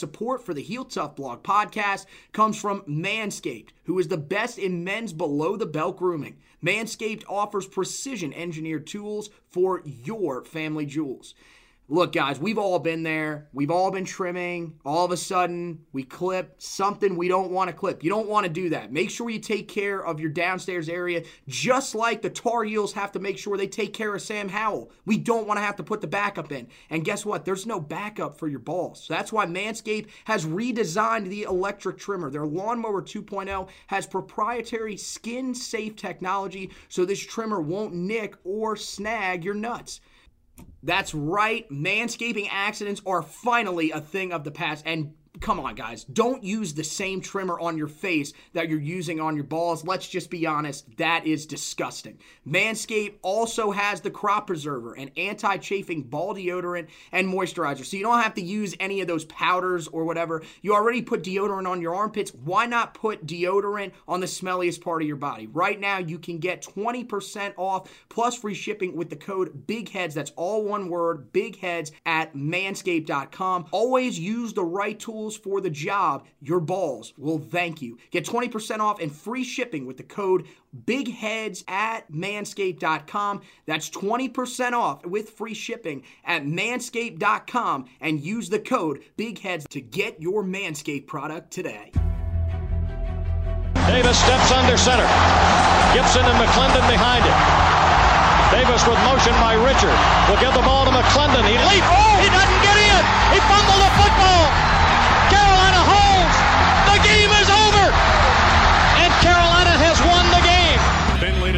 Support for the Heel Tough Blog podcast comes from Manscaped, who is the best in men's below the belt grooming. Manscaped offers precision engineered tools for your family jewels. Look, guys, we've all been there. We've all been trimming. All of a sudden, we clip something we don't want to clip. You don't want to do that. Make sure you take care of your downstairs area, just like the Tar Heels have to make sure they take care of Sam Howell. We don't want to have to put the backup in. And guess what? There's no backup for your balls. So that's why Manscaped has redesigned the electric trimmer. Their Lawnmower 2.0 has proprietary skin safe technology, so this trimmer won't nick or snag your nuts. That's right, manscaping accidents are finally a thing of the past. And come on, guys, don't use the same trimmer on your face that you're using on your balls. Let's just be honest, that is disgusting. Manscaped also has the crop preserver, an anti chafing ball deodorant and moisturizer. So you don't have to use any of those powders or whatever. You already put deodorant on your armpits. Why not put deodorant on the smelliest part of your body? Right now, you can get 20% off plus free shipping with the code BIGHEADS. That's all one word, BIGHEADS at manscaped.com. Always use the right tools for the job. Your balls will thank you. Get 20% off and free shipping with the code BIGHEADS at manscaped.com. That's 20% off with free shipping at manscaped.com and use the code BIGHEADS to get your Manscaped product today. Davis steps under center. Gibson and McClendon behind him. Davis with motion by Richard. Will give the ball to McClendon. He leaps. Oh, he doesn't get in. He fumbled the football.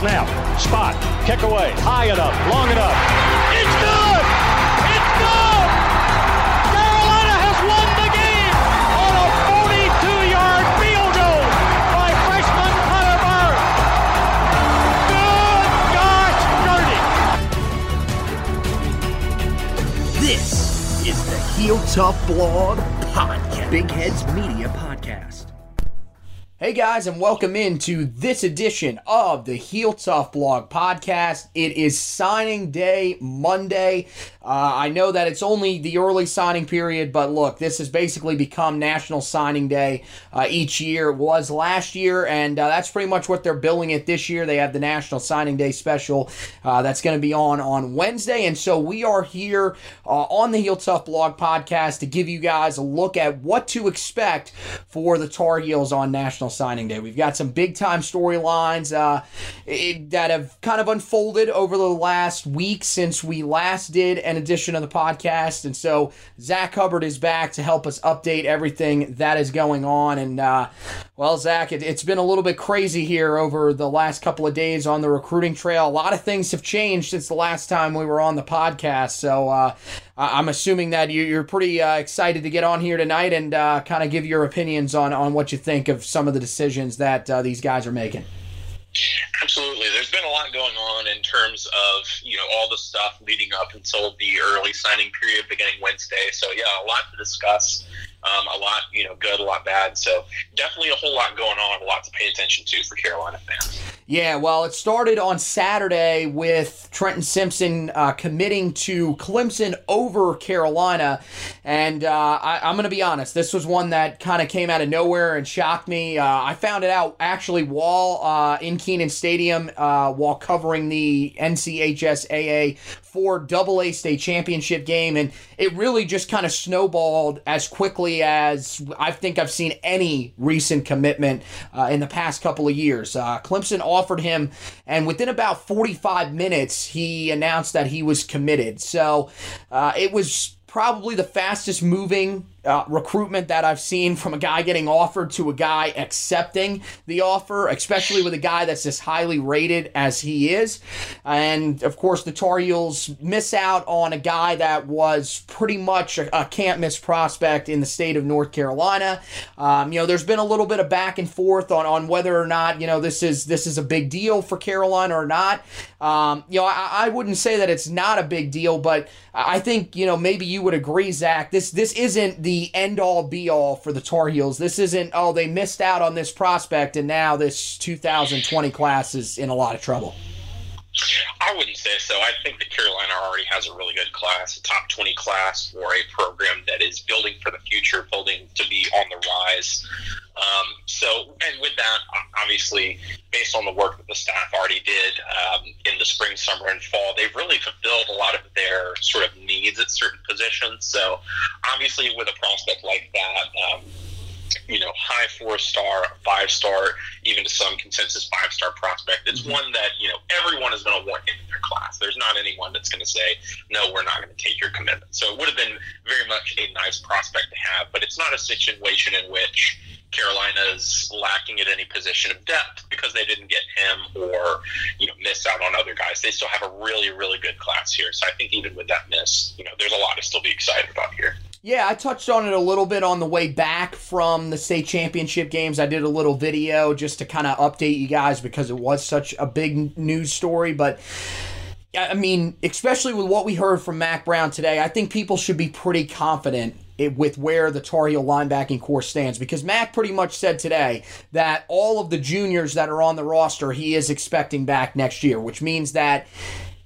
Snap, spot, kick away, high enough, long enough. It's good! It's good! Carolina has won the game on a 42-yard field goal by freshman Connor Barth. Good gosh, dirty! This is the Heel Tough Blog Podcast, Big Heads Media Podcast. Hey guys, and welcome into this edition of the Heel Tough Blog Podcast. It is signing day Monday. Uh, I know that it's only the early signing period, but look, this has basically become National Signing Day uh, each year. It was last year, and uh, that's pretty much what they're billing it this year. They have the National Signing Day special uh, that's going to be on on Wednesday, and so we are here uh, on the Heel Tough Blog Podcast to give you guys a look at what to expect for the Tar Heels on National Signing Day. We've got some big time storylines uh, that have kind of unfolded over the last week since we last did an edition of the podcast. And so Zach Hubbard is back to help us update everything that is going on. And uh, well, Zach, it, it's been a little bit crazy here over the last couple of days on the recruiting trail. A lot of things have changed since the last time we were on the podcast. So uh, I'm assuming that you- you're pretty uh, excited to get on here tonight and uh, kind of give your opinions on, on what you think of some of the decisions that uh, these guys are making. Absolutely. There's been a lot going on in terms of, you know, all the stuff leading up until the early signing period beginning Wednesday. So, yeah, a lot to discuss. Um, a lot, you know, good, a lot bad. So, definitely a whole lot going on, a lot to pay attention to for Carolina fans. Yeah, well, it started on Saturday with Trenton Simpson uh, committing to Clemson over Carolina. And uh, I, am going to be honest, this was one that kind of came out of nowhere and shocked me. Uh, I found it out actually while uh, in Kenan Stadium uh, while covering the NCHSAA 4 double A state championship game. And it really just kind of snowballed as quickly as I think I've seen any recent commitment uh, in the past couple of years. Clemson offered him, and within about 45 minutes, he announced that he was committed. So uh, it was probably the fastest moving uh, recruitment that I've seen from a guy getting offered to a guy accepting the offer, especially with a guy that's as highly rated as he is. And of course, the Tar Heels miss out on a guy that was pretty much a, a can't miss prospect in the state of North Carolina. Um, you know, there's been a little bit of back and forth on, on whether or not you know this is this is a big deal for Carolina or not. Um, you know, I, I wouldn't say that it's not a big deal, but I think you know maybe you would agree, Zach. This this isn't the the end all be all for the Tar Heels. This isn't, oh, they missed out on this prospect and now this 2020 class is in a lot of trouble. I wouldn't say so. I think that Carolina already has a really good class, a top 20 class for a program that is building for the future, building to be on the rise. Um, so, and with that, obviously, based on the work that the staff already did um, in the spring, summer, and fall, they've really fulfilled a lot of their sort of needs at certain positions. So, obviously, with a prospect like that, um, you know, high four star, five star, even to some consensus five star prospect. It's mm-hmm. one that, you know, everyone is going to want in their class. There's not anyone that's going to say, no, we're not going to take your commitment. So it would have been very much a nice prospect to have, but it's not a situation in which Carolina's lacking at any position of depth because they didn't get him or, you know, miss out on other guys. They still have a really, really good class here. So I think even with that miss, you know, there's a lot to still be excited about here. Yeah, I touched on it a little bit on the way back from the state championship games. I did a little video just to kind of update you guys because it was such a big news story. But I mean, especially with what we heard from Mack Brown today, I think people should be pretty confident with where the Tar Heel linebacking core stands because Mack pretty much said today that all of the juniors that are on the roster he is expecting back next year, which means that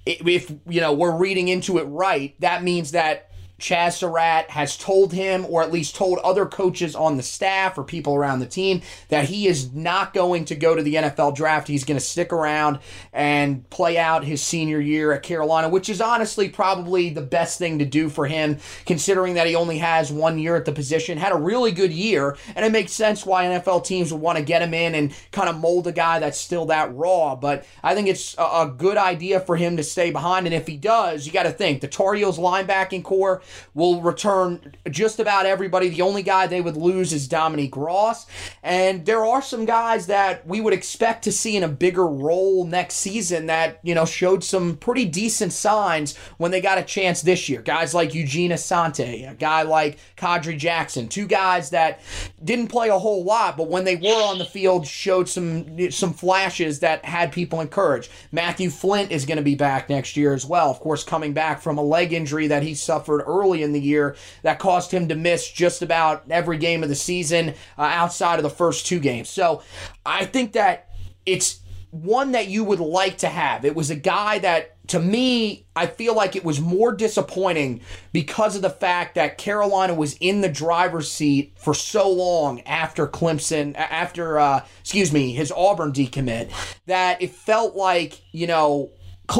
if you know we're reading into it right, that means that Chazz Surratt has told him, or at least told other coaches on the staff or people around the team, that he is not going to go to the NFL draft. He's going to stick around and play out his senior year at Carolina, which is honestly probably the best thing to do for him, considering that he only has one year at the position. Had a really good year, and it makes sense why NFL teams would want to get him in and kind of mold a guy that's still that raw. But I think it's a, good idea for him to stay behind, and if he does, you got to think the Tar Heels linebacking core will return just about everybody. The only guy they would lose is Dominique Ross. And there are some guys that we would expect to see in a bigger role next season that, you know, showed some pretty decent signs when they got a chance this year. Guys like Eugene Asante, a guy like Kadri Jackson, two guys that didn't play a whole lot, but when they were on the field, showed some some flashes that had people encouraged. Matthew Flint is going to be back next year as well. Of course, coming back from a leg injury that he suffered early in the year that caused him to miss just about every game of the season uh, outside of the first two games. So I think that it's one that you would like to have. It was a guy that, to me, I feel like it was more disappointing because of the fact that Carolina was in the driver's seat for so long after Clemson, after, uh, excuse me, his Auburn decommit, that it felt like, you know,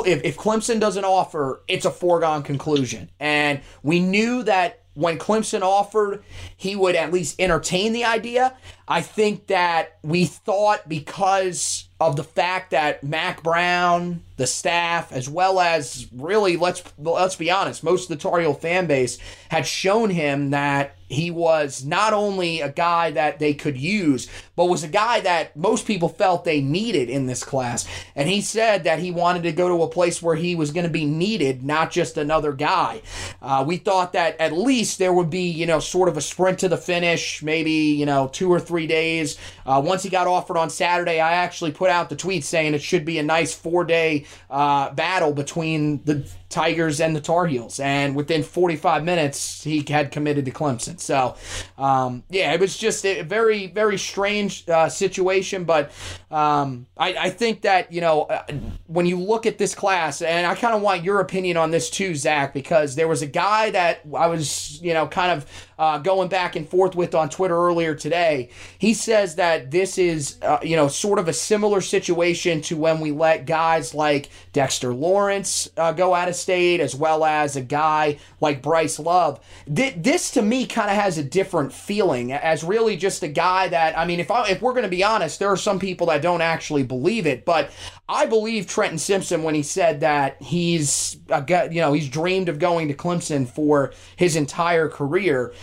if, if Clemson doesn't offer, it's a foregone conclusion. And we knew that when Clemson offered, he would at least entertain the idea. I think that we thought because of the fact that Mack Brown, the staff, as well as really let's let's be honest, most of the Tar Heel fan base had shown him that he was not only a guy that they could use, but was a guy that most people felt they needed in this class. And he said that he wanted to go to a place where he was going to be needed, not just another guy. Uh, we thought that at least there would be, you know, sort of a sprint to the finish, maybe, you know, two or three days. Uh, once he got offered on Saturday, I actually put out the tweet saying it should be a nice four day uh, battle between the Tigers and the Tar Heels. And within 45 minutes, he had committed to Clemson. So, um, yeah, it was just a very, very strange uh, situation. But um, I, I, think that, you know, uh, when you look at this class, and I kind of want your opinion on this too, Zach, because there was a guy that I was, you know, kind of uh, going back and forth with on Twitter earlier today. He says that this is, uh, you know, sort of a similar situation to when we let guys like Dexter Lawrence uh, go out of as well as a guy like Bryce Love. Th- this to me kind of has a different feeling as really just a guy that, I mean, if, I, if we're going to be honest, there are some people that don't actually believe it, but I believe Trenton Simpson when he said that he's, uh, a, you know, he's dreamed of going to Clemson for his entire career.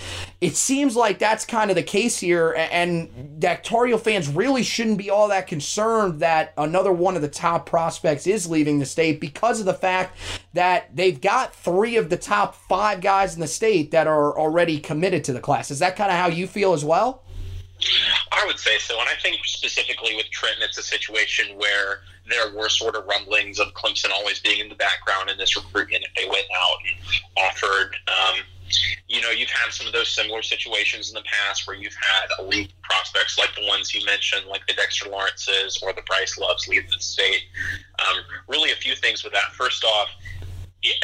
It seems like that's kind of the case here, and that fans really shouldn't be all that concerned that another one of the top prospects is leaving the state because of the fact that they've got three of the top five guys in the state that are already committed to the class. Is that kind of how you feel as well? I would say so. And I think specifically with Trenton, it's a situation where there were sort of rumblings of Clemson always being in the background in this recruitment if they went out and offered. Um, you know, you've had some of those similar situations in the past where you've had elite prospects like the ones you mentioned, like the Dexter Lawrences or the Bryce Loves leave the state. Um, really, a few things with that. First off,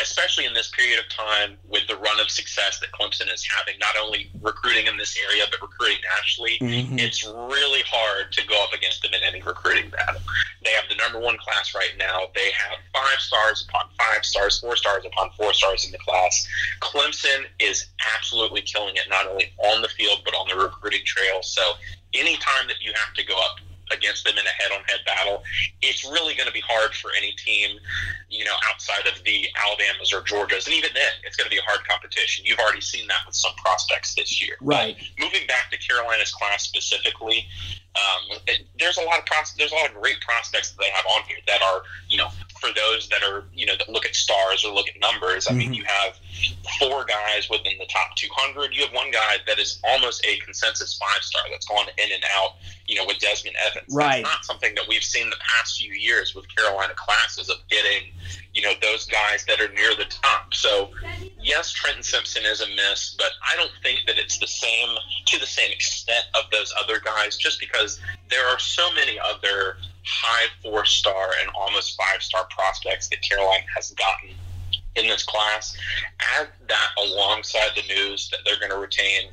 especially in this period of time with the run of success that Clemson is having, not only recruiting in this area, but recruiting nationally, mm-hmm. it's really hard to go up against them in any recruiting battle. They have the number one class right now. They have five stars upon five stars, four stars upon four stars in the class. Clemson is absolutely killing it, not only on the field, but on the recruiting trail. So anytime that you have to go up against them in a head-on-head battle, it's really going to be hard for any team, you know, outside of the Alabamas or Georgias, and even then, it's going to be a hard competition. You've already seen that with some prospects this year. Right. But moving back to Carolina's class specifically, um, it, there's a lot of pros- there's a lot of great prospects that they have on here that are, you know, for those that are, you know, that look at stars or look at numbers. I mm-hmm. mean, you have four guys within the top 200. You have one guy that is almost a consensus five star that's gone in and out, you know, with Desmond Evans. Right. That's not something that we've seen the past few years with Carolina classes of getting, you know, those guys that are near the top. So, yes, Trenton Simpson is a miss, but I don't think that it's the same to the same extent of those other guys just because there are so many other high four star and almost five star prospects that Carolina has gotten in this class. Add that alongside the news that they're going to retain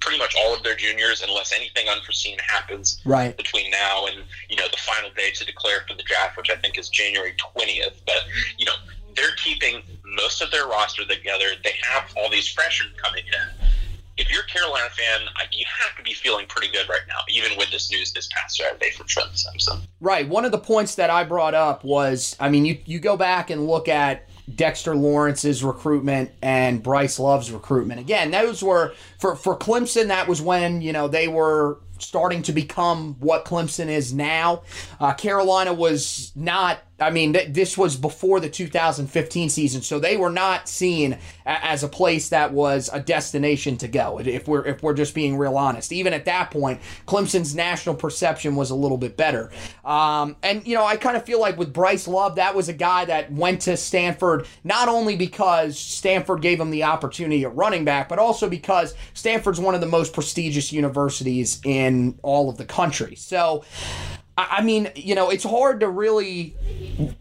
pretty much all of their juniors unless anything unforeseen happens right. between now and you know the final day to declare for the draft which i think is january 20th but you know they're keeping most of their roster together they have all these freshmen coming in if you're a Carolina fan, you have to be feeling pretty good right now, even with this news this past Saturday from Trent Simpson. Right. One of the points that I brought up was, I mean, you you go back and look at Dexter Lawrence's recruitment and Bryce Love's recruitment. Again, those were for for Clemson. That was when you know they were starting to become what Clemson is now. Uh, Carolina was not I mean, th- this was before the 2015 season, so they were not seen a- as a place that was a destination to go. If we're if we're just being real honest, even at that point, Clemson's national perception was a little bit better. Um, and you know, I kind of feel like with Bryce Love, that was a guy that went to Stanford not only because Stanford gave him the opportunity at running back, but also because Stanford's one of the most prestigious universities in all of the country. So. I mean, you know, it's hard to really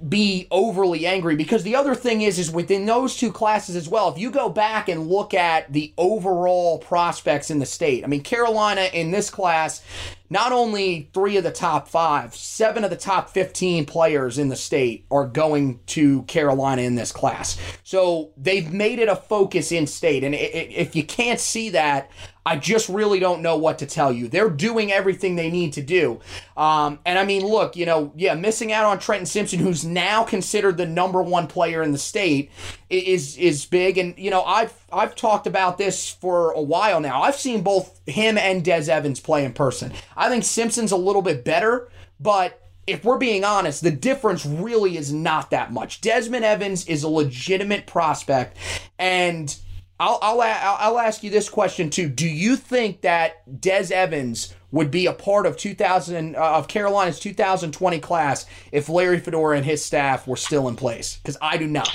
be overly angry because the other thing is, is within those two classes as well. If you go back and look at the overall prospects in the state, I mean, Carolina in this class not only three of the top five, seven of the top 15 players in the state are going to Carolina in this class. So they've made it a focus in state. And if you can't see that, I just really don't know what to tell you. They're doing everything they need to do. Um, and I mean, look, you know, yeah, missing out on Trenton Simpson, who's now considered the number one player in the state, is is big. And you know, I've I've talked about this for a while now. I've seen both him and Des Evans play in person. I think Simpson's a little bit better, but if we're being honest, the difference really is not that much. Desmond Evans is a legitimate prospect, and I'll, I'll, I'll ask you this question too. Do you think that Des Evans would be a part of 2000 uh, of Carolina's 2020 class if Larry Fedora and his staff were still in place? Because I do not.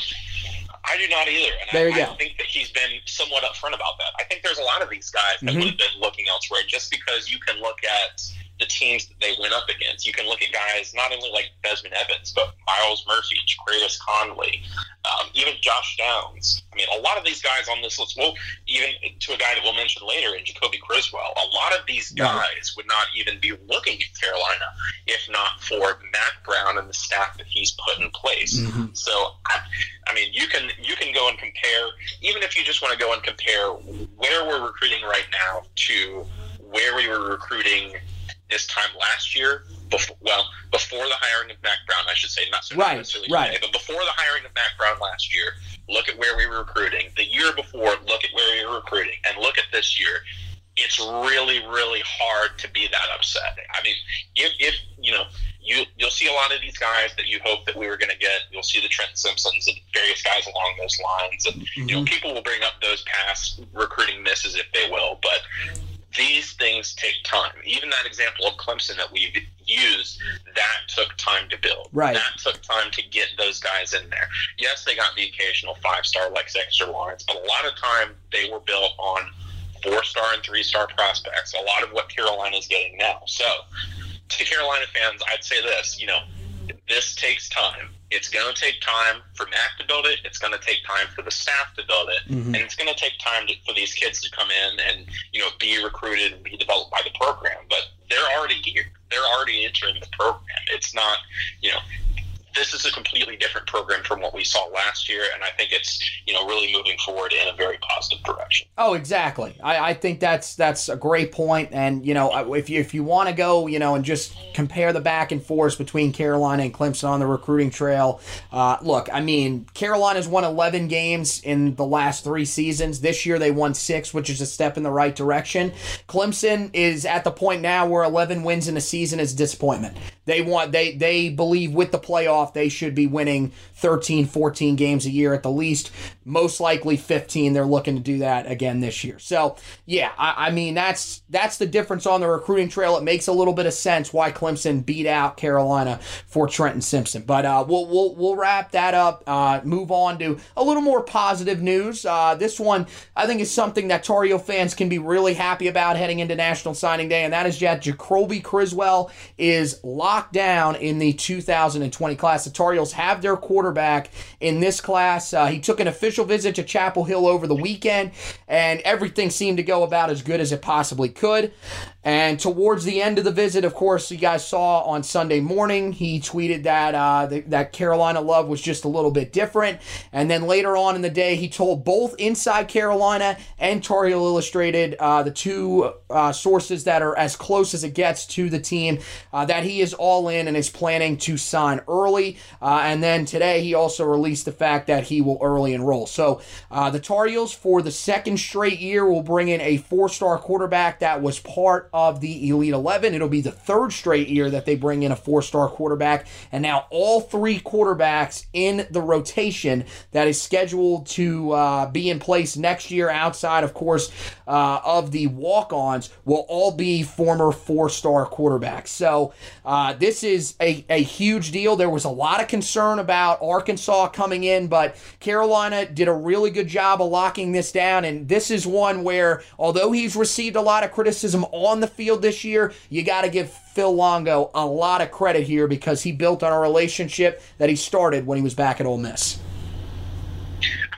I do not either. And there you I, go. I think that he's been somewhat upfront about that. I think there's a lot of these guys that mm-hmm. would have been looking elsewhere just because you can look at the teams that they went up against. You can look at guys not only like Desmond Evans, but Miles Murphy, Greatest Conley, um, even Josh Downs. I mean, a lot of these guys on this list, well, even to a guy that we'll mention later in Jacolby Criswell, a lot of these guys would not even be looking at Carolina if not for Mack Brown and the staff that he's put in place. Mm-hmm. So, I, I mean, you can you can go and compare, even if you just want to go and compare where we're recruiting right now to where we were recruiting this time last year, before, well, before the hiring of Mack Brown, I should say, not so right, necessarily right. today, but before the hiring of Mack Brown last year, look at where we were recruiting. The year before, look at where we were recruiting, and look at this year. It's really, really hard to be that upset. I mean, if, if you know, you you'll see a lot of these guys that you hope that we were going to get. You'll see the Trent Simpsons and various guys along those lines, and mm-hmm. you know, mm-hmm. people will bring up those past recruiting misses if they will, but these things take time. Even that example of Clemson that we've used, that took time to build. Right. That took time to get those guys in there. Yes, they got the occasional five star like Dexter Lawrence, but a lot of time they were built on four star and three star prospects. A lot of what Carolina is getting now. So, to Carolina fans, I'd say this: you know, this takes time it's going to take time for Mack to build it. It's going to take time for the staff to build it, mm-hmm. and it's going to take time to, for these kids to come in and you know be recruited and be developed by the program. But they're already here. They're already entering the program. It's not you know this is a completely different program from what we saw last year, and I think it's you know really moving forward in a very positive direction. Oh, exactly. I, I think that's that's a great point, and you know if you if you want to go you know and just compare the back and forth between Carolina and Clemson on the recruiting trail, uh, look, I mean Carolina's won 11 games in the last three seasons. This year they won six, which is a step in the right direction. Clemson is at the point now where 11 wins in a season is disappointment. They want they they believe with the playoff they should be winning 13, 14 games a year at the least. Most likely 15. They're looking to do that again this year. So yeah, I, I mean that's that's the difference on the recruiting trail. It makes a little bit of sense why Clemson beat out Carolina for Trenton Simpson. But uh, we'll we'll we'll wrap that up. Uh, move on to a little more positive news. Uh, this one I think is something that Tar Heel fans can be really happy about heading into National Signing Day, and that is that Jacolby Criswell is locked down in the 2020 class. The Tar Heels have their quarterback in this class. Uh, he took an official visit to Chapel Hill over the weekend, and everything seemed to go about as good as it possibly could. And towards the end of the visit, of course, you guys saw on Sunday morning, he tweeted that uh, that Carolina love was just a little bit different. And then later on in the day, he told both Inside Carolina and Tar Heel Illustrated, uh, the two uh, sources that are as close as it gets to the team, uh, that he is all in and is planning to sign early. Uh, and then today, he also released the fact that he will early enroll. So uh, the Tar Heels, for the second straight year, will bring in a four-star quarterback that was part of the Elite 11. It'll be the third straight year that they bring in a four star quarterback. And now all three quarterbacks in the rotation that is scheduled to uh, be in place next year, outside, of course, uh, of the walk ons, will all be former four star quarterbacks. So uh, this is a, a huge deal. There was a lot of concern about Arkansas coming in, but Carolina did a really good job of locking this down. And this is one where, although he's received a lot of criticism on the field this year, you got to give Phil Longo a lot of credit here because he built on a relationship that he started when he was back at Ole Miss.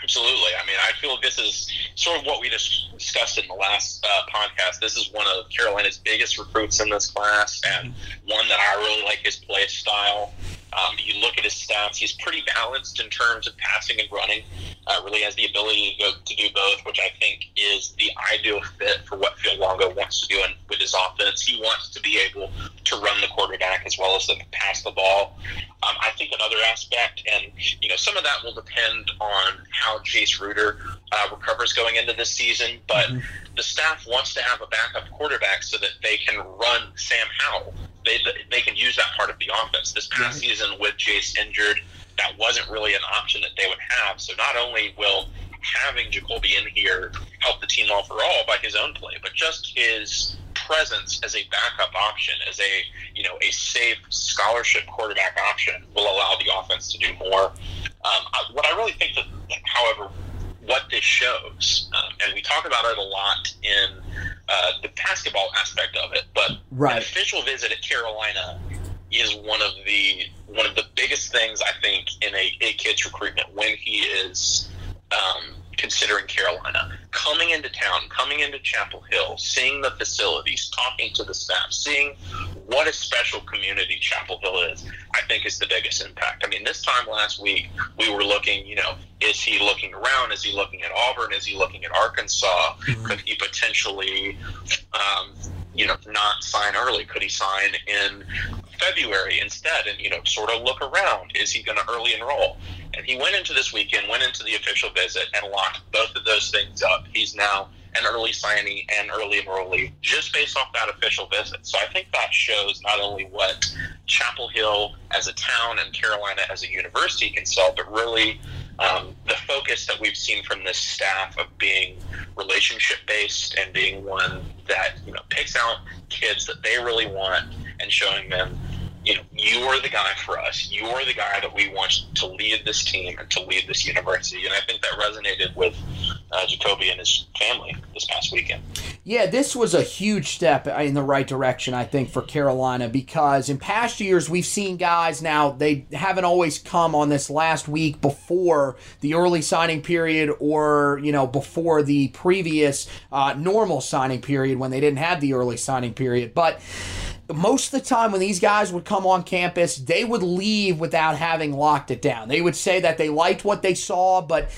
Absolutely. I mean, I feel this is sort of what we just discussed in the last uh, podcast. This is one of Carolina's biggest recruits in this class, and one that I really like his play style. Um, you look at his stats; he's pretty balanced in terms of passing and running. Uh, really has the ability to, go, to do both, which I think is the ideal fit for what Phil Longo wants to do in, with his offense. He wants to be able to run the quarterback as well as to pass the ball. Um, I think another aspect, and you know, some of that will depend on how Jace Ruder uh, recovers going into this season. But mm-hmm. the staff wants to have a backup quarterback so that they can run Sam Howell. They they can use that part of the offense. This past mm-hmm. season with Jace injured, that wasn't really an option that they would have. So not only will having Jacolby in here help the team overall by his own play, but just his presence as a backup option, as a you know a safe scholarship quarterback option, will allow the offense to do more. Um, what I really think that, however, what this shows, um, and we talk about it a lot in uh, the basketball aspect of it, but right. an official visit at Carolina is one of the one of the biggest things I think in a, a kid's recruitment when he is um, considering Carolina. Coming into town, coming into Chapel Hill, seeing the facilities, talking to the staff, seeing what a special community Chapel Hill is, I think is the biggest impact. I mean, this time last week, we were looking, you know, is he looking around? Is he looking at Auburn? Is he looking at Arkansas? Mm-hmm. Could he potentially, um, you know, not sign early? Could he sign in February instead and, you know, sort of look around? Is he going to early enroll? And he went into this weekend, went into the official visit, and locked both of those things up. He's now an early signee and early enrollee just based off that official visit. So I think that shows not only what Chapel Hill as a town and Carolina as a university can sell, but really um, the focus that we've seen from this staff of being relationship based and being one that you know picks out kids that they really want and showing them you know, you are the guy for us. You are the guy that we want to lead this team and to lead this university. And I think that resonated with uh, Jacolby and his family this past weekend. Yeah, this was a huge step in the right direction, I think, for Carolina because in past years we've seen guys now, they haven't always come on this last week before the early signing period or, you know, before the previous uh, normal signing period when they didn't have the early signing period. But most of the time when these guys would come on campus, they would leave without having locked it down. They would say that they liked what they saw, but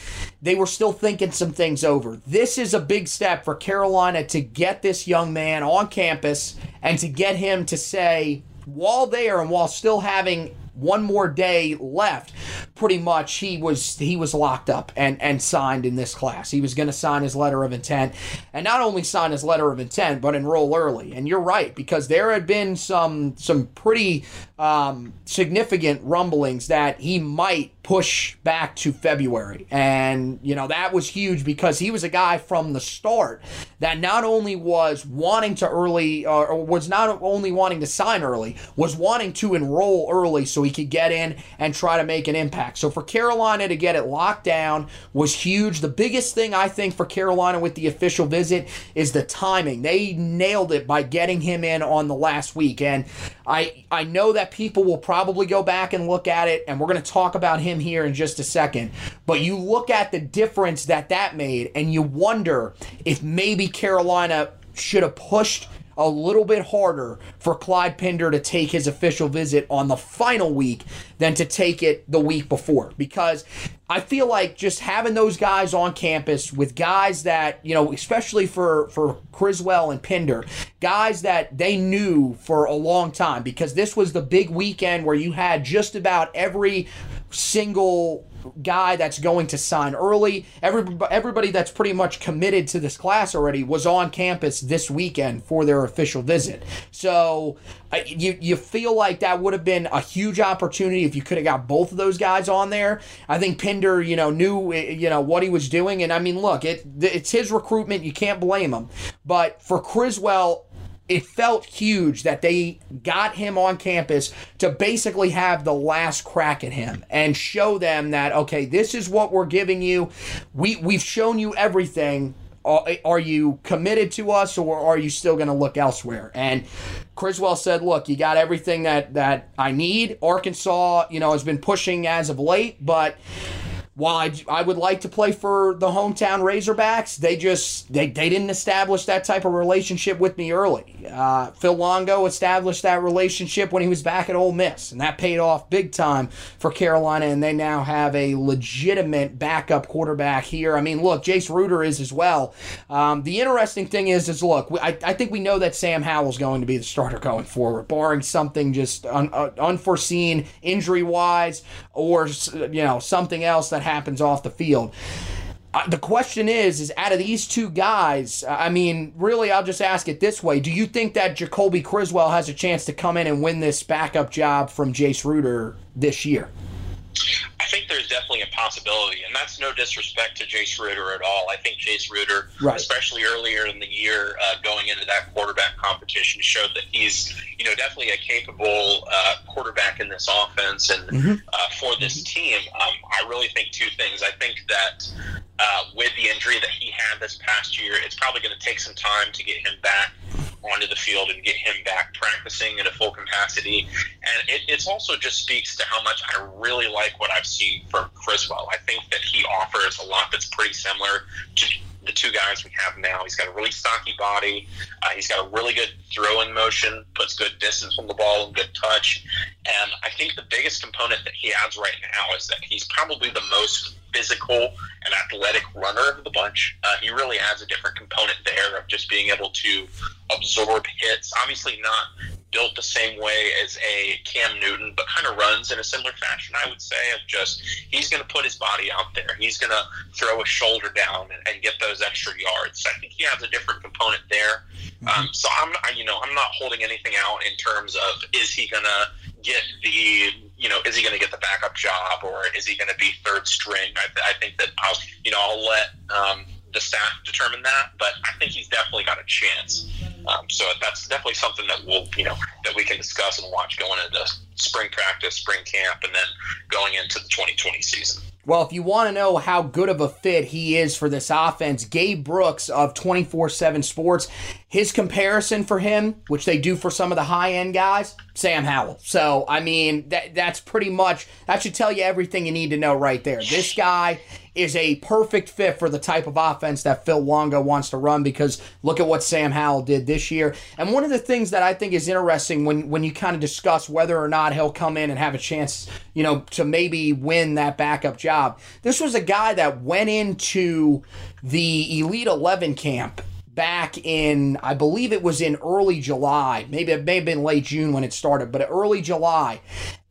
they were still thinking some things over. This is a big step for Carolina to get this young man on campus and to get him to say, while there and while still having one more day left, pretty much he was he was locked up and and signed in this class. He was going to sign his letter of intent, and not only sign his letter of intent, but enroll early. And you're right because there had been some some pretty um, significant rumblings that he might push back to February. And, you know, that was huge because he was a guy from the start that not only was wanting to early, uh, or was not only wanting to sign early, was wanting to enroll early so he could get in and try to make an impact. So for Carolina to get it locked down was huge. The biggest thing I think for Carolina with the official visit is the timing. They nailed it by getting him in on the last week. And I, I know that people will probably go back and look at it, and we're going to talk about him here in just a second. But you look at the difference that that made, and you wonder if maybe Carolina should have pushed a little bit harder for Clyde Pinder to take his official visit on the final week than to take it the week before. Because I feel like just having those guys on campus with guys that, you know, especially for, for Criswell and Pinder, guys that they knew for a long time, because this was the big weekend where you had just about every single guy that's going to sign early. Everybody, everybody that's pretty much committed to this class already was on campus this weekend for their official visit. So you you feel like that would have been a huge opportunity if you could have got both of those guys on there. I think Pinder, you know, knew eh, you know what he was doing, and I mean, look, it it's his recruitment. You can't blame him. But for Criswell, it felt huge that they got him on campus to basically have the last crack at him and show them that okay this is what we're giving you. We we've shown you everything. Are you committed to us or are you still going to look elsewhere? And criswell said look you got everything that that i need. Arkansas you know has been pushing as of late but while I, I would like to play for the hometown Razorbacks, they just they, they didn't establish that type of relationship with me early. Uh, Phil Longo established that relationship when he was back at Ole Miss, and that paid off big time for Carolina. And they now have a legitimate backup quarterback here. I mean, look, Jace Ruder is as well. Um, the interesting thing is, is look, I, I think we know that Sam Howell's going to be the starter going forward, barring something just un, uh, unforeseen injury wise or you know something else that happens off the field. Uh, the question is, is out of these two guys, I mean, really, I'll just ask it this way: Do you think that Jacolby Criswell has a chance to come in and win this backup job from Jace Ruder this year? I think think there's definitely a possibility, and that's no disrespect to Jace Ruder at all. I think Jace Ruder, right. especially earlier in the year, uh, going into that quarterback competition, showed that he's you know definitely a capable uh, quarterback in this offense and mm-hmm. uh, for this mm-hmm. team. Um, I really think two things. I think that uh, with the injury that he had this past year, it's probably going to take some time to get him back onto the field and get him back practicing at a full capacity. And it it's also just speaks to how much I really like what I've seen from Criswell. I think that he offers a lot that's pretty similar to the two guys we have now. He's got a really stocky body. Uh, he's got a really good throwing motion, puts good distance from the ball and good touch. And I think the biggest component that he adds right now is that he's probably the most physical and athletic runner of the bunch. Uh, he really adds a different component there of just being able to absorb hits. Obviously, not built the same way as a Cam Newton, but kind of runs in a similar fashion, I would say, of just he's going to put his body out there. He's going to throw a shoulder down and, and, get those extra yards. I think he has a different component there. Mm-hmm. Um, so I'm, you know, I'm not holding anything out in terms of is he going to get the you know, is he going to get the backup job or is he going to be third string? I, I think that I'll, you know, I'll let um, the staff determine that, but I think he's definitely got a chance. Um, so that's definitely something that we'll, you know, that we can discuss and watch going into spring practice, spring camp, and then going into the 2020 season. Well, if you want to know how good of a fit he is for this offense, Gabe Brooks of 24 7 Sports, his comparison for him, which they do for some of the high end guys, Sam Howell. So, I mean, that that's pretty much, that should tell you everything you need to know right there. This guy is a perfect fit for the type of offense that Phil Longo wants to run because look at what Sam Howell did this year. And one of the things that I think is interesting when, when you kind of discuss whether or not he'll come in and have a chance, you know, to maybe win that backup job, this was a guy that went into the Elite 11 camp back in, I believe it was in early July. Maybe it may have been late June when it started, but early July.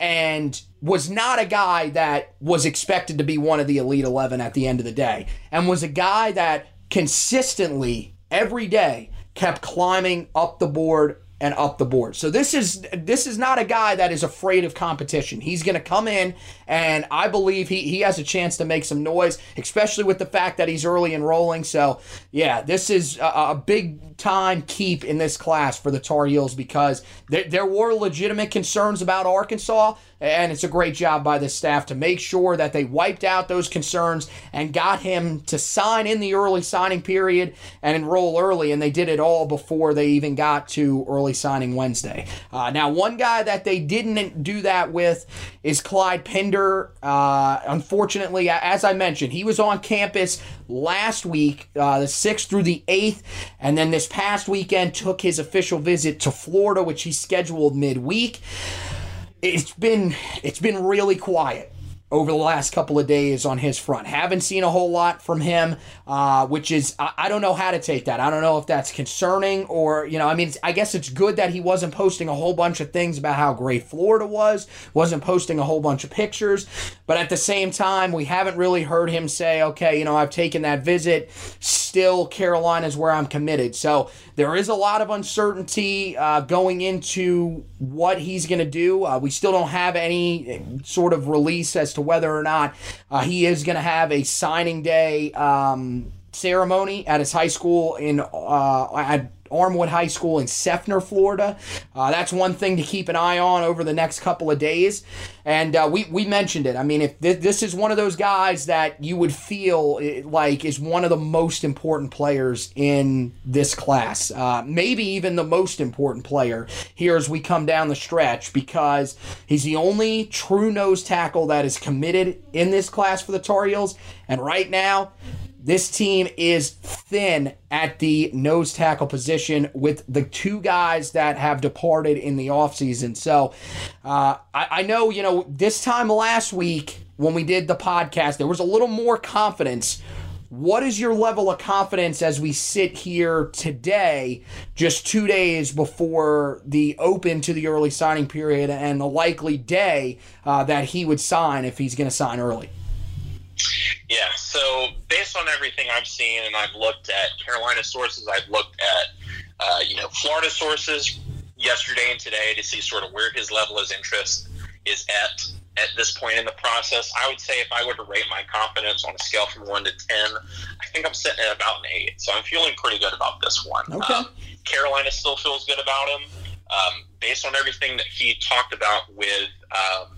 And was not a guy that was expected to be one of the Elite 11 at the end of the day. And was a guy that consistently, every day, kept climbing up the board and up the board. So this is this is not a guy that is afraid of competition. He's going to come in and I believe he he has a chance to make some noise, especially with the fact that he's early enrolling. So, yeah, this is a, a big time keep in this class for the Tar Heels because there, there were legitimate concerns about Arkansas and it's a great job by the staff to make sure that they wiped out those concerns and got him to sign in the early signing period and enroll early. And they did it all before they even got to early signing Wednesday. Uh, now, one guy that they didn't do that with is Clyde Pinder. Uh, unfortunately, as I mentioned, he was on campus last week, uh, the 6th through the 8th, and then this past weekend took his official visit to Florida, which he scheduled midweek it's been it's been really quiet over the last couple of days on his front. Haven't seen a whole lot from him, uh, which is, I, I, don't know how to take that. I don't know if that's concerning or, you know, I mean, I guess it's good that he wasn't posting a whole bunch of things about how great Florida was, wasn't posting a whole bunch of pictures. But at the same time, we haven't really heard him say, okay, you know, I've taken that visit. Still, Carolina is where I'm committed. So there is a lot of uncertainty uh, going into what he's going to do. Uh, we still don't have any sort of release as to whether or not uh, he is going to have a signing day um, ceremony at his high school in uh, at Armwood High School in Seffner, Florida. Uh, that's one thing to keep an eye on over the next couple of days. And uh, we, we mentioned it. I mean, if th- this is one of those guys that you would feel like is one of the most important players in this class, uh, maybe even the most important player here as we come down the stretch, because he's the only true nose tackle that is committed in this class for the Tar Heels. And right now, this team is thin at the nose tackle position with the two guys that have departed in the offseason. So uh, I, I know, you know, this time last week when we did the podcast, there was a little more confidence. What is your level of confidence as we sit here today, just two days before the open to the early signing period and the likely day uh, that he would sign if he's going to sign early? Yeah, so based on everything I've seen, and I've looked at Carolina sources, I've looked at uh, you know Florida sources yesterday and today to see sort of where his level of interest is at. at this point in the process. I would say if I were to rate my confidence on a scale from one to ten, I think I'm sitting at about an eight. So I'm feeling pretty good about this one. Okay. Um, Carolina still feels good about him, um, based on everything that he talked about with. Um,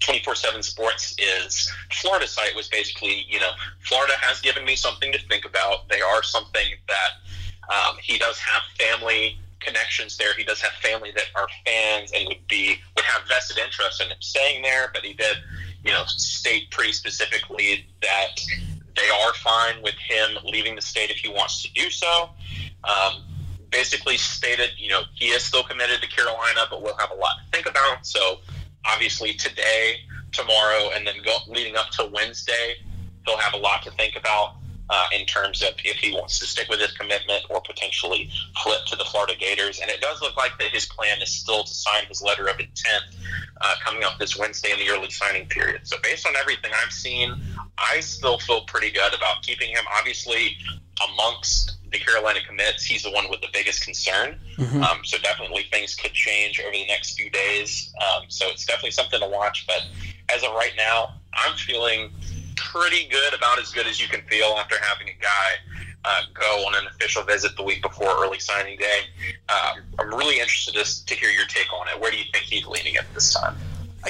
24-7 sports is florida site was basically you know florida has given me something to think about they are something that um, he does have family connections there. He does have family that are fans and would be would have vested interest in him staying there. But he did, you know, state pretty specifically that they are fine with him leaving the state if he wants to do so. Um, basically stated, you know, he is still committed to Carolina, but we'll have a lot to think about. So obviously today, tomorrow, and then go, leading up to Wednesday, he'll have a lot to think about uh, in terms of if he wants to stick with his commitment or potentially flip to the Florida Gators. And it does look like that his plan is still to sign his letter of intent uh, coming up this Wednesday in the early signing period. So based on everything I've seen, I still feel pretty good about keeping him. Obviously, amongst the Carolina commits, he's the one with the biggest concern. Mm-hmm. Um, so definitely things could change over the next few days. Um, so it's definitely something to watch. But as of right now, I'm feeling pretty good, about as good as you can feel after having a guy uh, go on an official visit the week before early signing day. Uh, I'm really interested to, to hear your take on it. Where do you think he's leaning at this time?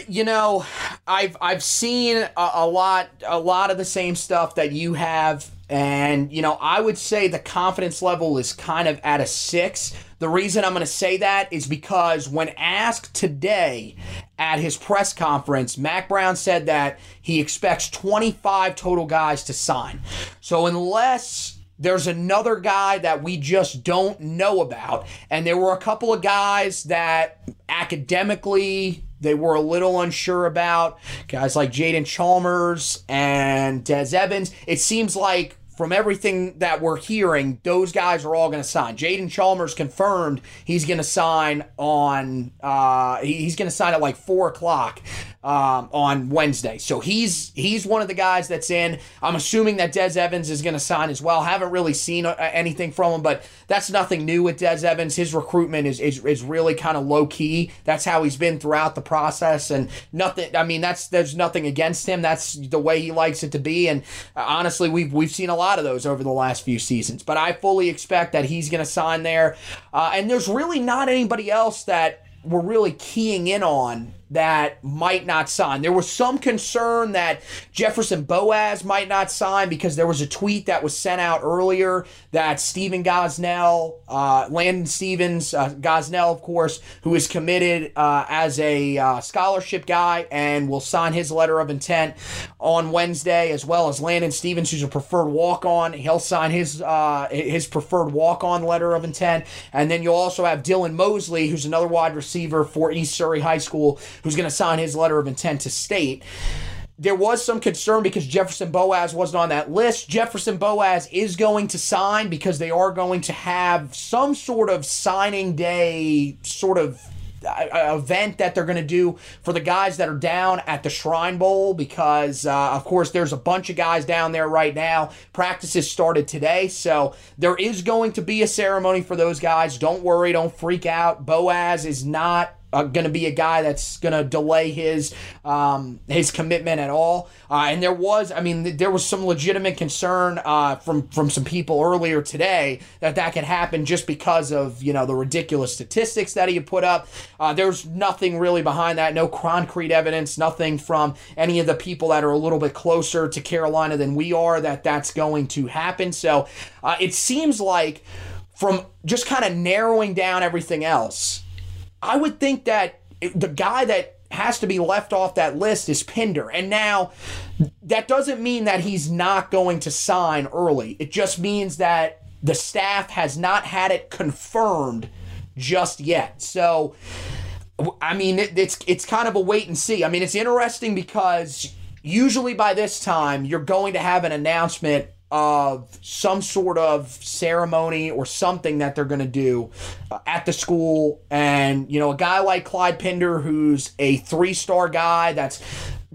You know, I've I've seen a, a lot a lot of the same stuff that you have, and you know I would say the confidence level is kind of at a six. The reason I'm going to say that is because when asked today at his press conference, Mack Brown said that he expects 25 total guys to sign. So unless there's another guy that we just don't know about, and there were a couple of guys that academically they were a little unsure about, guys like Jaden Chalmers and Des Evans. It seems like from everything that we're hearing, those guys are all going to sign. Jaden Chalmers confirmed he's going to sign on. Uh, he's going to sign at like four o'clock um, on Wednesday. So he's he's one of the guys that's in. I'm assuming that Des Evans is going to sign as well. Haven't really seen uh, anything from him, but that's nothing new with Des Evans. His recruitment is is, is really kind of low key. That's how he's been throughout the process, and nothing. I mean, that's there's nothing against him. That's the way he likes it to be. And uh, honestly, we've we've seen a lot lot of those over the last few seasons. But I fully expect that he's going to sign there. Uh, and there's really not anybody else that we're really keying in on that might not sign. There was some concern that Jefferson Boaz might not sign because there was a tweet that was sent out earlier that Stephen Gosnell, uh, Landon Stevens, uh, Gosnell, of course, who is committed uh, as a uh, scholarship guy and will sign his letter of intent on Wednesday, as well as Landon Stevens, who's a preferred walk on. He'll sign his uh, his preferred walk on letter of intent. And then you'll also have Dylan Mosley, who's another wide receiver for East Surry High School, who's going to sign his letter of intent to state. There was some concern because Jefferson Boaz wasn't on that list. Jefferson Boaz is going to sign because they are going to have some sort of signing day sort of uh, event that they're going to do for the guys that are down at the Shrine Bowl because, uh, of course, there's a bunch of guys down there right now. Practices started today, so there is going to be a ceremony for those guys. Don't worry, don't freak out. Boaz is not uh, going to be a guy that's going to delay his um, his commitment at all. Uh, and there was, I mean, there was some legitimate concern uh, from from some people earlier today that that could happen just because of you know the ridiculous statistics that he put up. Uh, there's nothing really behind that, no concrete evidence, nothing from any of the people that are a little bit closer to Carolina than we are that that's going to happen. So uh, it seems like from just kind of narrowing down everything else I would think that the guy that has to be left off that list is Pinder. And now that doesn't mean that he's not going to sign early. It just means that the staff has not had it confirmed just yet. So I mean it, it's it's kind of a wait and see. I mean it's interesting because usually by this time you're going to have an announcement of some sort of ceremony or something that they're going to do uh, at the school. And, you know, a guy like Clyde Pinder, who's a three star guy that's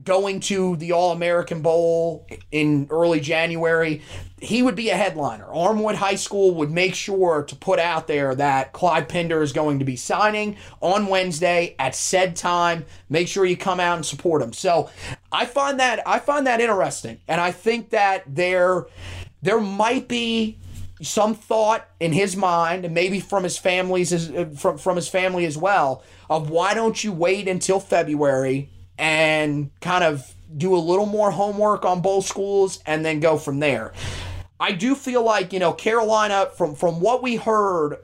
going to the All American Bowl in early January, he would be a headliner. Armwood High School would make sure to put out there that Clyde Pinder is going to be signing on Wednesday at said time. Make sure you come out and support him. So I find that I find that interesting, and I think that there there might be some thought in his mind, and maybe from his family's uh, from from his family as well, of why don't you wait until February and kind of do a little more homework on both schools and then go from there. I do feel like, you know, Carolina from from what we heard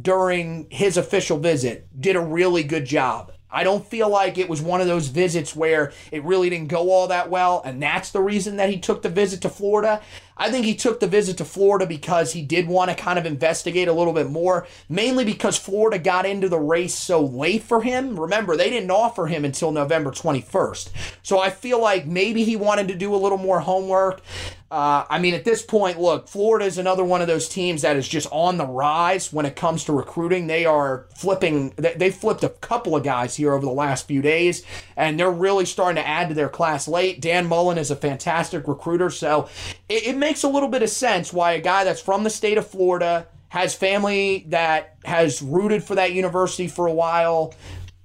during his official visit did a really good job. I don't feel like it was one of those visits where it really didn't go all that well, and that's the reason that he took the visit to Florida. I think he took the visit to Florida because he did want to kind of investigate a little bit more, mainly because Florida got into the race so late for him. Remember, they didn't offer him until November 21st. So I feel like maybe he wanted to do a little more homework. Uh, I mean, at this point, look, Florida is another one of those teams that is just on the rise when it comes to recruiting. They are flipping, they flipped a couple of guys here over the last few days, and they're really starting to add to their class late. Dan Mullen is a fantastic recruiter, so it, it makes a little bit of sense why a guy that's from the state of Florida has family that has rooted for that university for a while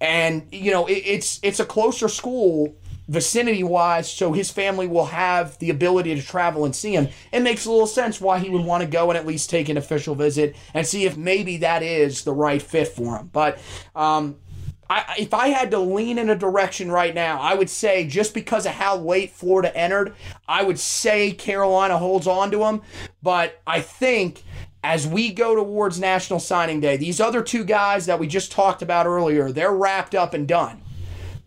and you know it, it's it's a closer school vicinity wise, so his family will have the ability to travel and see him. It makes a little sense why he would want to go and at least take an official visit and see if maybe that is the right fit for him. But um, I, if I had to lean in a direction right now, I would say just because of how late Florida entered, I would say Carolina holds on to him. But I think as we go towards National Signing Day, these other two guys that we just talked about earlier, they're wrapped up and done.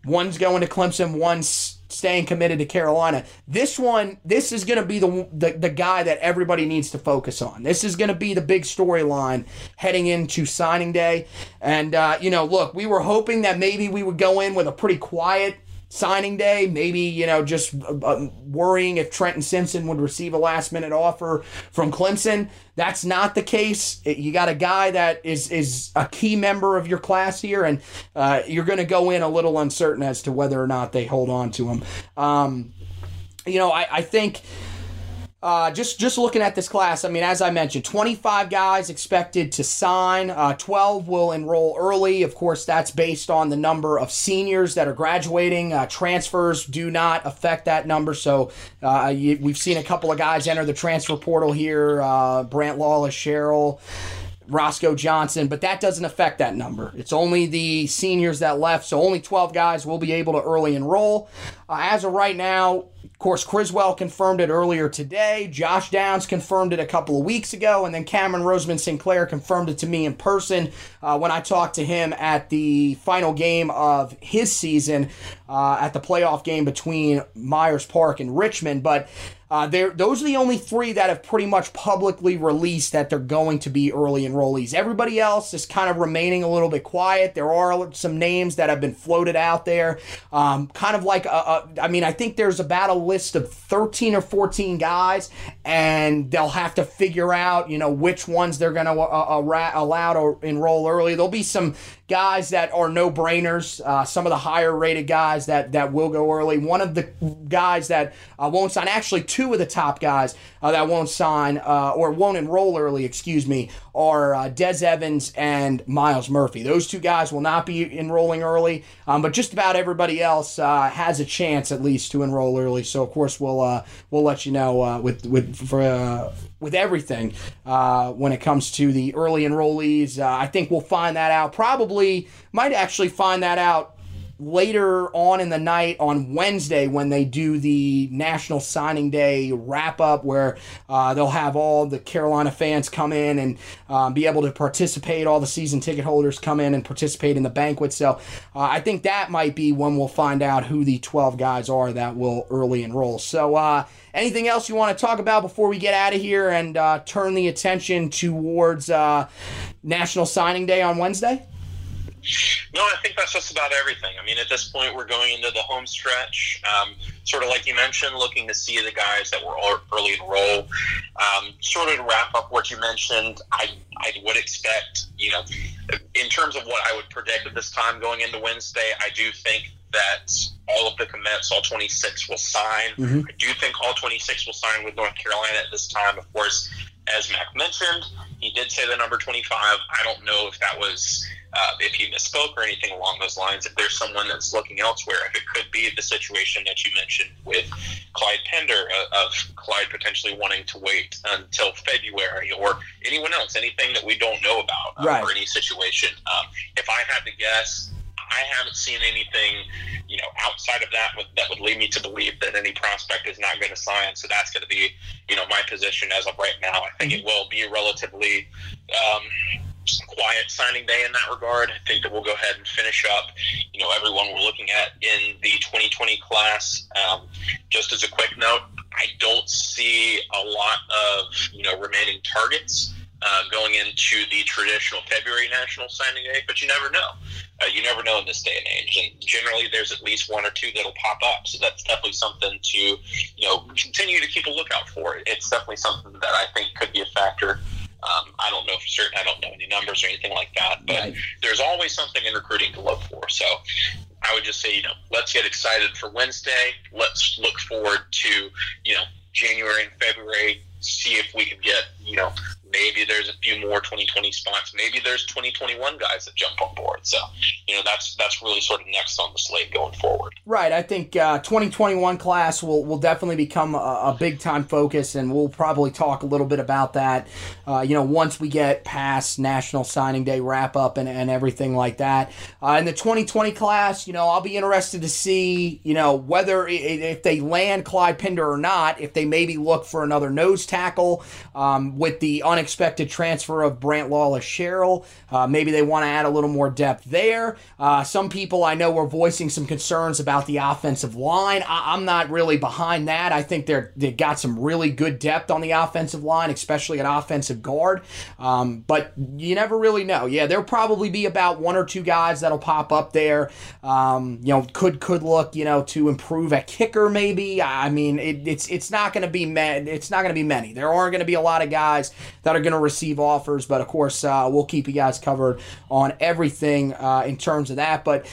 One's going to Clemson, one's staying committed to Carolina. This one, this is going to be the, the, the guy that everybody needs to focus on. This is going to be the big storyline heading into signing day. And uh, you know, look, we were hoping that maybe we would go in with a pretty quiet signing day, maybe, you know, just uh, uh, worrying if Trenton Simpson would receive a last minute offer from Clemson. That's not the case. You got a guy that is, is a key member of your class here, and uh, you're going to go in a little uncertain as to whether or not they hold on to him. Um, you know, I, I think uh, just just looking at this class, I mean, as I mentioned, 25 guys expected to sign. Uh, 12 will enroll early. Of course, that's based on the number of seniors that are graduating. Uh, transfers do not affect that number. So uh, you, we've seen a couple of guys enter the transfer portal here. Uh, Brant Lawless, Sherrill. Roscoe Johnson, but that doesn't affect that number. It's only the seniors that left, so only 12 guys will be able to early enroll. Uh, as of right now, of course, Criswell confirmed it earlier today. Josh Downs confirmed it a couple of weeks ago. And then Cameron Roseman Sinclair confirmed it to me in person uh, when I talked to him at the final game of his season uh, at the playoff game between Myers Park and Richmond. But uh, those are the only three that have pretty much publicly released that they're going to be early enrollees. Everybody else is kind of remaining a little bit quiet. There are some names that have been floated out there, um, kind of like a, a, I mean, I think there's about a list of 13 or 14 guys, and they'll have to figure out, you know, which ones they're going to uh, uh, allow to enroll early. There'll be some guys that are no brainers. Uh, some of the higher rated guys that that will go early. One of the guys that uh, won't sign, actually two of the top guys uh, that won't sign uh, or won't enroll early, excuse me, are uh, Des Evans and Miles Murphy. Those two guys will not be enrolling early, um, but just about everybody else uh, has a chance at least to enroll early. So of course we'll we'll let you know with with for with everything when it comes to the early enrollees. I think we'll find that out. Probably might actually find that out later on in the night on Wednesday when they do the National Signing Day wrap up, where uh, they'll have all the Carolina fans come in and um, be able to participate. All the season ticket holders come in and participate in the banquet. So uh, I think that might be when we'll find out who the 12 guys are that will early enroll. So, uh, anything else you want to talk about before we get out of here and uh, turn the attention towards uh, National Signing Day on Wednesday? No, I think that's just about everything. I mean, at this point, we're going into the home stretch. Um, sort of like you mentioned, looking to see the guys that were early enroll. Um, sort of to wrap up what you mentioned, I, I would expect, you know, in terms of what I would predict at this time going into Wednesday, I do think that all of the commits, all 26 will sign. Mm-hmm. I do think all 26 will sign with North Carolina at this time. Of course, as Mack mentioned, he did say the number 25. I don't know if that was uh, if he misspoke or anything along those lines. If there's someone that's looking elsewhere, if it could be the situation that you mentioned with Clyde Pinder uh, of Clyde potentially wanting to wait until February or anyone else, anything that we don't know about uh, right. or any situation. Um, if I had to guess, I haven't seen anything, you know, outside of that that would lead me to believe that any prospect is not going to sign. So that's going to be, you know, my position as of right now. I think it will be a relatively um, quiet signing day in that regard. I think that we'll go ahead and finish up, you know, everyone we're looking at in the 2020 class. Um, just as a quick note, I don't see a lot of, you know, remaining targets uh, going into the traditional February National Signing Day, but you never know. Uh, you never know in this day and age, and generally there's at least one or two that'll pop up. So that's definitely something to, you know, continue to keep a lookout for. It's definitely something that I think could be a factor. Um, I don't know for certain. I don't know any numbers or anything like that, but right. there's always something in recruiting to look for. So I would just say, you know, let's get excited for Wednesday. Let's look forward to, you know, January and February. See if we can get, you know, maybe there's a few more 2020 spots. Maybe there's 2021 guys that jump on board. So, you know, that's that's really sort of next on the slate going forward. Right. I think uh, 2021 class will will definitely become a, a, big time focus, and we'll probably talk a little bit about that. Uh, you know, once we get past National Signing Day wrap up and, and everything like that. Uh, in the 2020 class, you know, I'll be interested to see, you know, whether if they land Clyde Pinder or not, if they maybe look for another nose tackle um, with the un unexpected transfer of Brant Lawless Sherrill. Uh, maybe they want to add a little more depth there. Uh, some people I know were voicing some concerns about the offensive line. I- am not really behind that. I think they're they got some really good depth on the offensive line, especially at offensive guard. Um, but you never really know. Yeah, there'll probably be about one or two guys that'll pop up there. Um, you know, could could look you know to improve at kicker maybe. I mean, it, it's it's not going to be ma- it's not going to be many. There are going to be a lot of guys that are going to receive offers. But of course, uh, we'll keep you guys covered on everything uh, in terms of that. But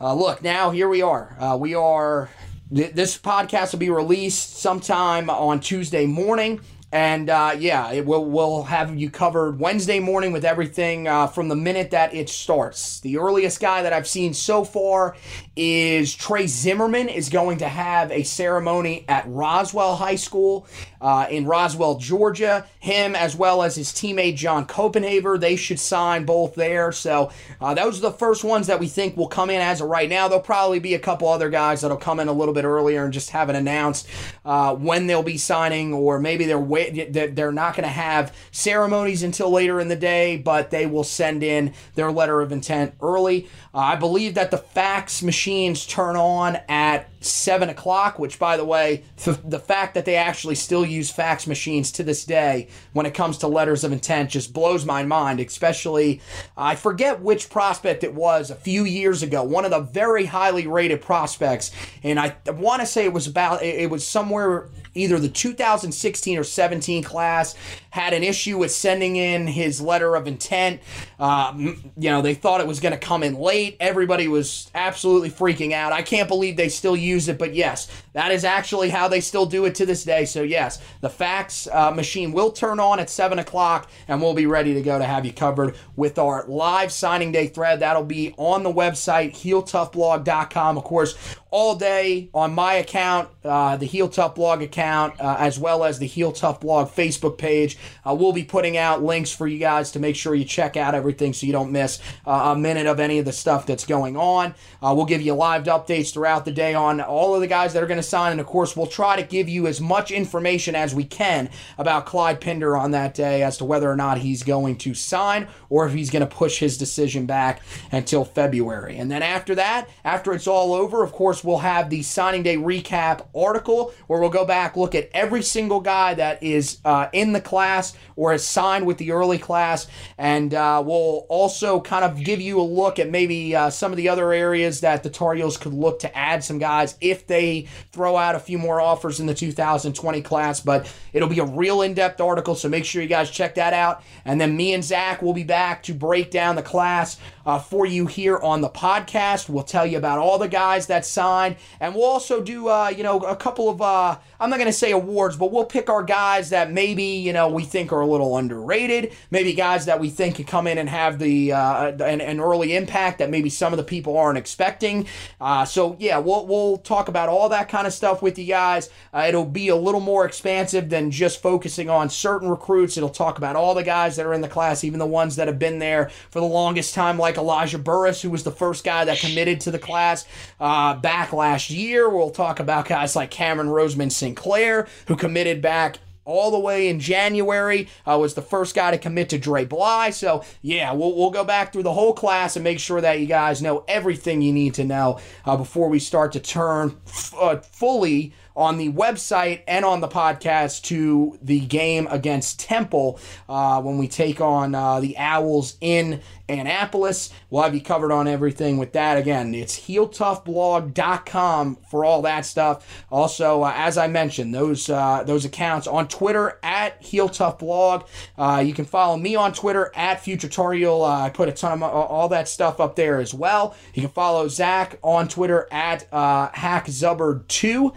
uh, look, now here we are. Uh, we are. Th- this podcast will be released sometime on Tuesday morning. And uh, yeah, it will we'll have you covered Wednesday morning with everything uh, from the minute that it starts. The earliest guy that I've seen so far is Trey Zimmerman is going to have a ceremony at Roswell High School uh, in Roswell, Georgia. Him as well as his teammate John Copenhaver, they should sign both there. So uh, those are the first ones that we think will come in as of right now. There'll probably be a couple other guys that'll come in a little bit earlier and just haven't announced uh, when they'll be signing, or maybe they're wait- they're not going to have ceremonies until later in the day, but they will send in their letter of intent early. Uh, I believe that the fax machines turn on at 7 o'clock, which, by the way, th- the fact that they actually still use fax machines to this day when it comes to letters of intent just blows my mind, especially, I forget which prospect it was a few years ago, one of the very highly rated prospects, and I want to say it was about, it was somewhere either the 2016 or 17 class had an issue with sending in his letter of intent. Um, you know, they thought it was going to come in late. Everybody was absolutely freaking out. I can't believe they still use it, but yes, that is actually how they still do it to this day. So, yes, the fax uh, machine will turn on at 7 o'clock, and we'll be ready to go to have you covered with our live signing day thread. That'll be on the website, heeltoughblog.com. Of course, all day on my account, uh, the Heel Tough blog account, uh, as well as the Heel Tough blog Facebook page. Uh, we'll be putting out links for you guys to make sure you check out everything so you don't miss uh, a minute of any of the stuff that's going on. Uh, we'll give you live updates throughout the day on all of the guys that are going to sign. And of course, we'll try to give you as much information as we can about Clyde Pinder on that day as to whether or not he's going to sign or if he's going to push his decision back until February. And then after that, after it's all over, of course, we'll have the signing day recap article where we'll go back, look at every single guy that is uh, in the class or has signed with the early class. And uh, we'll also kind of give you a look at maybe uh, some of the other areas that the Tar Heels could look to add some guys if they throw out a few more offers in the 2020 class. But it'll be a real in depth article, so make sure you guys check that out. And then me and Zack will be back to break down the class uh, for you here on the podcast. We'll tell you about all the guys that signed, and we'll also do, uh, you know, a couple of, uh, I'm not going to say awards, but we'll pick our guys that maybe, you know, we think are a little underrated, maybe guys that we think can come in and have the uh, an, an early impact that maybe some of the people aren't expecting. Uh, so yeah, we'll we'll talk about all that kind of stuff with you guys. Uh, it'll be a little more expansive than just focusing on certain recruits. It'll talk about all the guys that are in the class, even the ones that have been there for the longest time, like Elijah Burris, who was the first guy that committed to the class uh, back last year. We'll talk about guys like Cameron Roseman Sinclair, who committed back all the way in January. Uh, was the first guy to commit to Dre Bly. So, yeah, we'll, we'll go back through the whole class and make sure that you guys know everything you need to know uh, before we start to turn f- uh, fully on the website and on the podcast to the game against Temple uh, when we take on uh, the Owls in Annapolis. We'll have you covered on everything with that. Again, it's heeltoughblog.com for all that stuff. Also, uh, as I mentioned, those uh, those accounts on Twitter at heeltoughblog. Uh, you can follow me on Twitter at futuretorial. Uh, I put a ton of all that stuff up there as well. You can follow Zack on Twitter at uh, hackzubber2.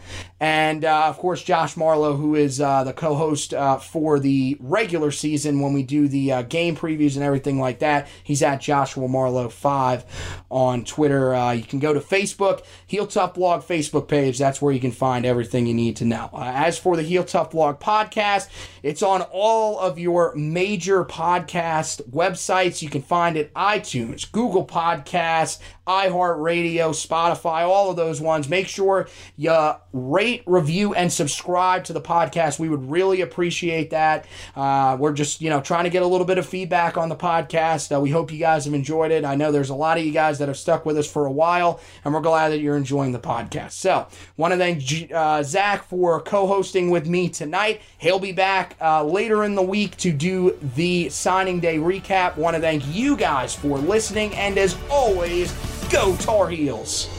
And uh, of course, Josh Marlowe, who is uh, the co host uh, for the regular season when we do the uh, game previews and everything like that. He's at Joshua Marlowe5 on Twitter. Uh, you can go to Facebook, Heel Tough Blog Facebook page. That's where you can find everything you need to know. Uh, as for the Heel Tough Blog podcast, it's on all of your major podcast websites. You can find it iTunes, Google Podcasts, iHeartRadio, Spotify, all of those ones. Make sure you rate, review, and subscribe to the podcast. We would really appreciate that. Uh, we're just, you know, trying to get a little bit of feedback on the podcast. Uh, we hope you guys have enjoyed it. I know there's a lot of you guys that have stuck with us for a while, and we're glad that you're enjoying the podcast. So, want to thank uh, Zack for co hosting with me tonight. He'll be back uh, later in the week to do the signing day recap. Want to thank you guys for listening, and as always, Go Tar Heels!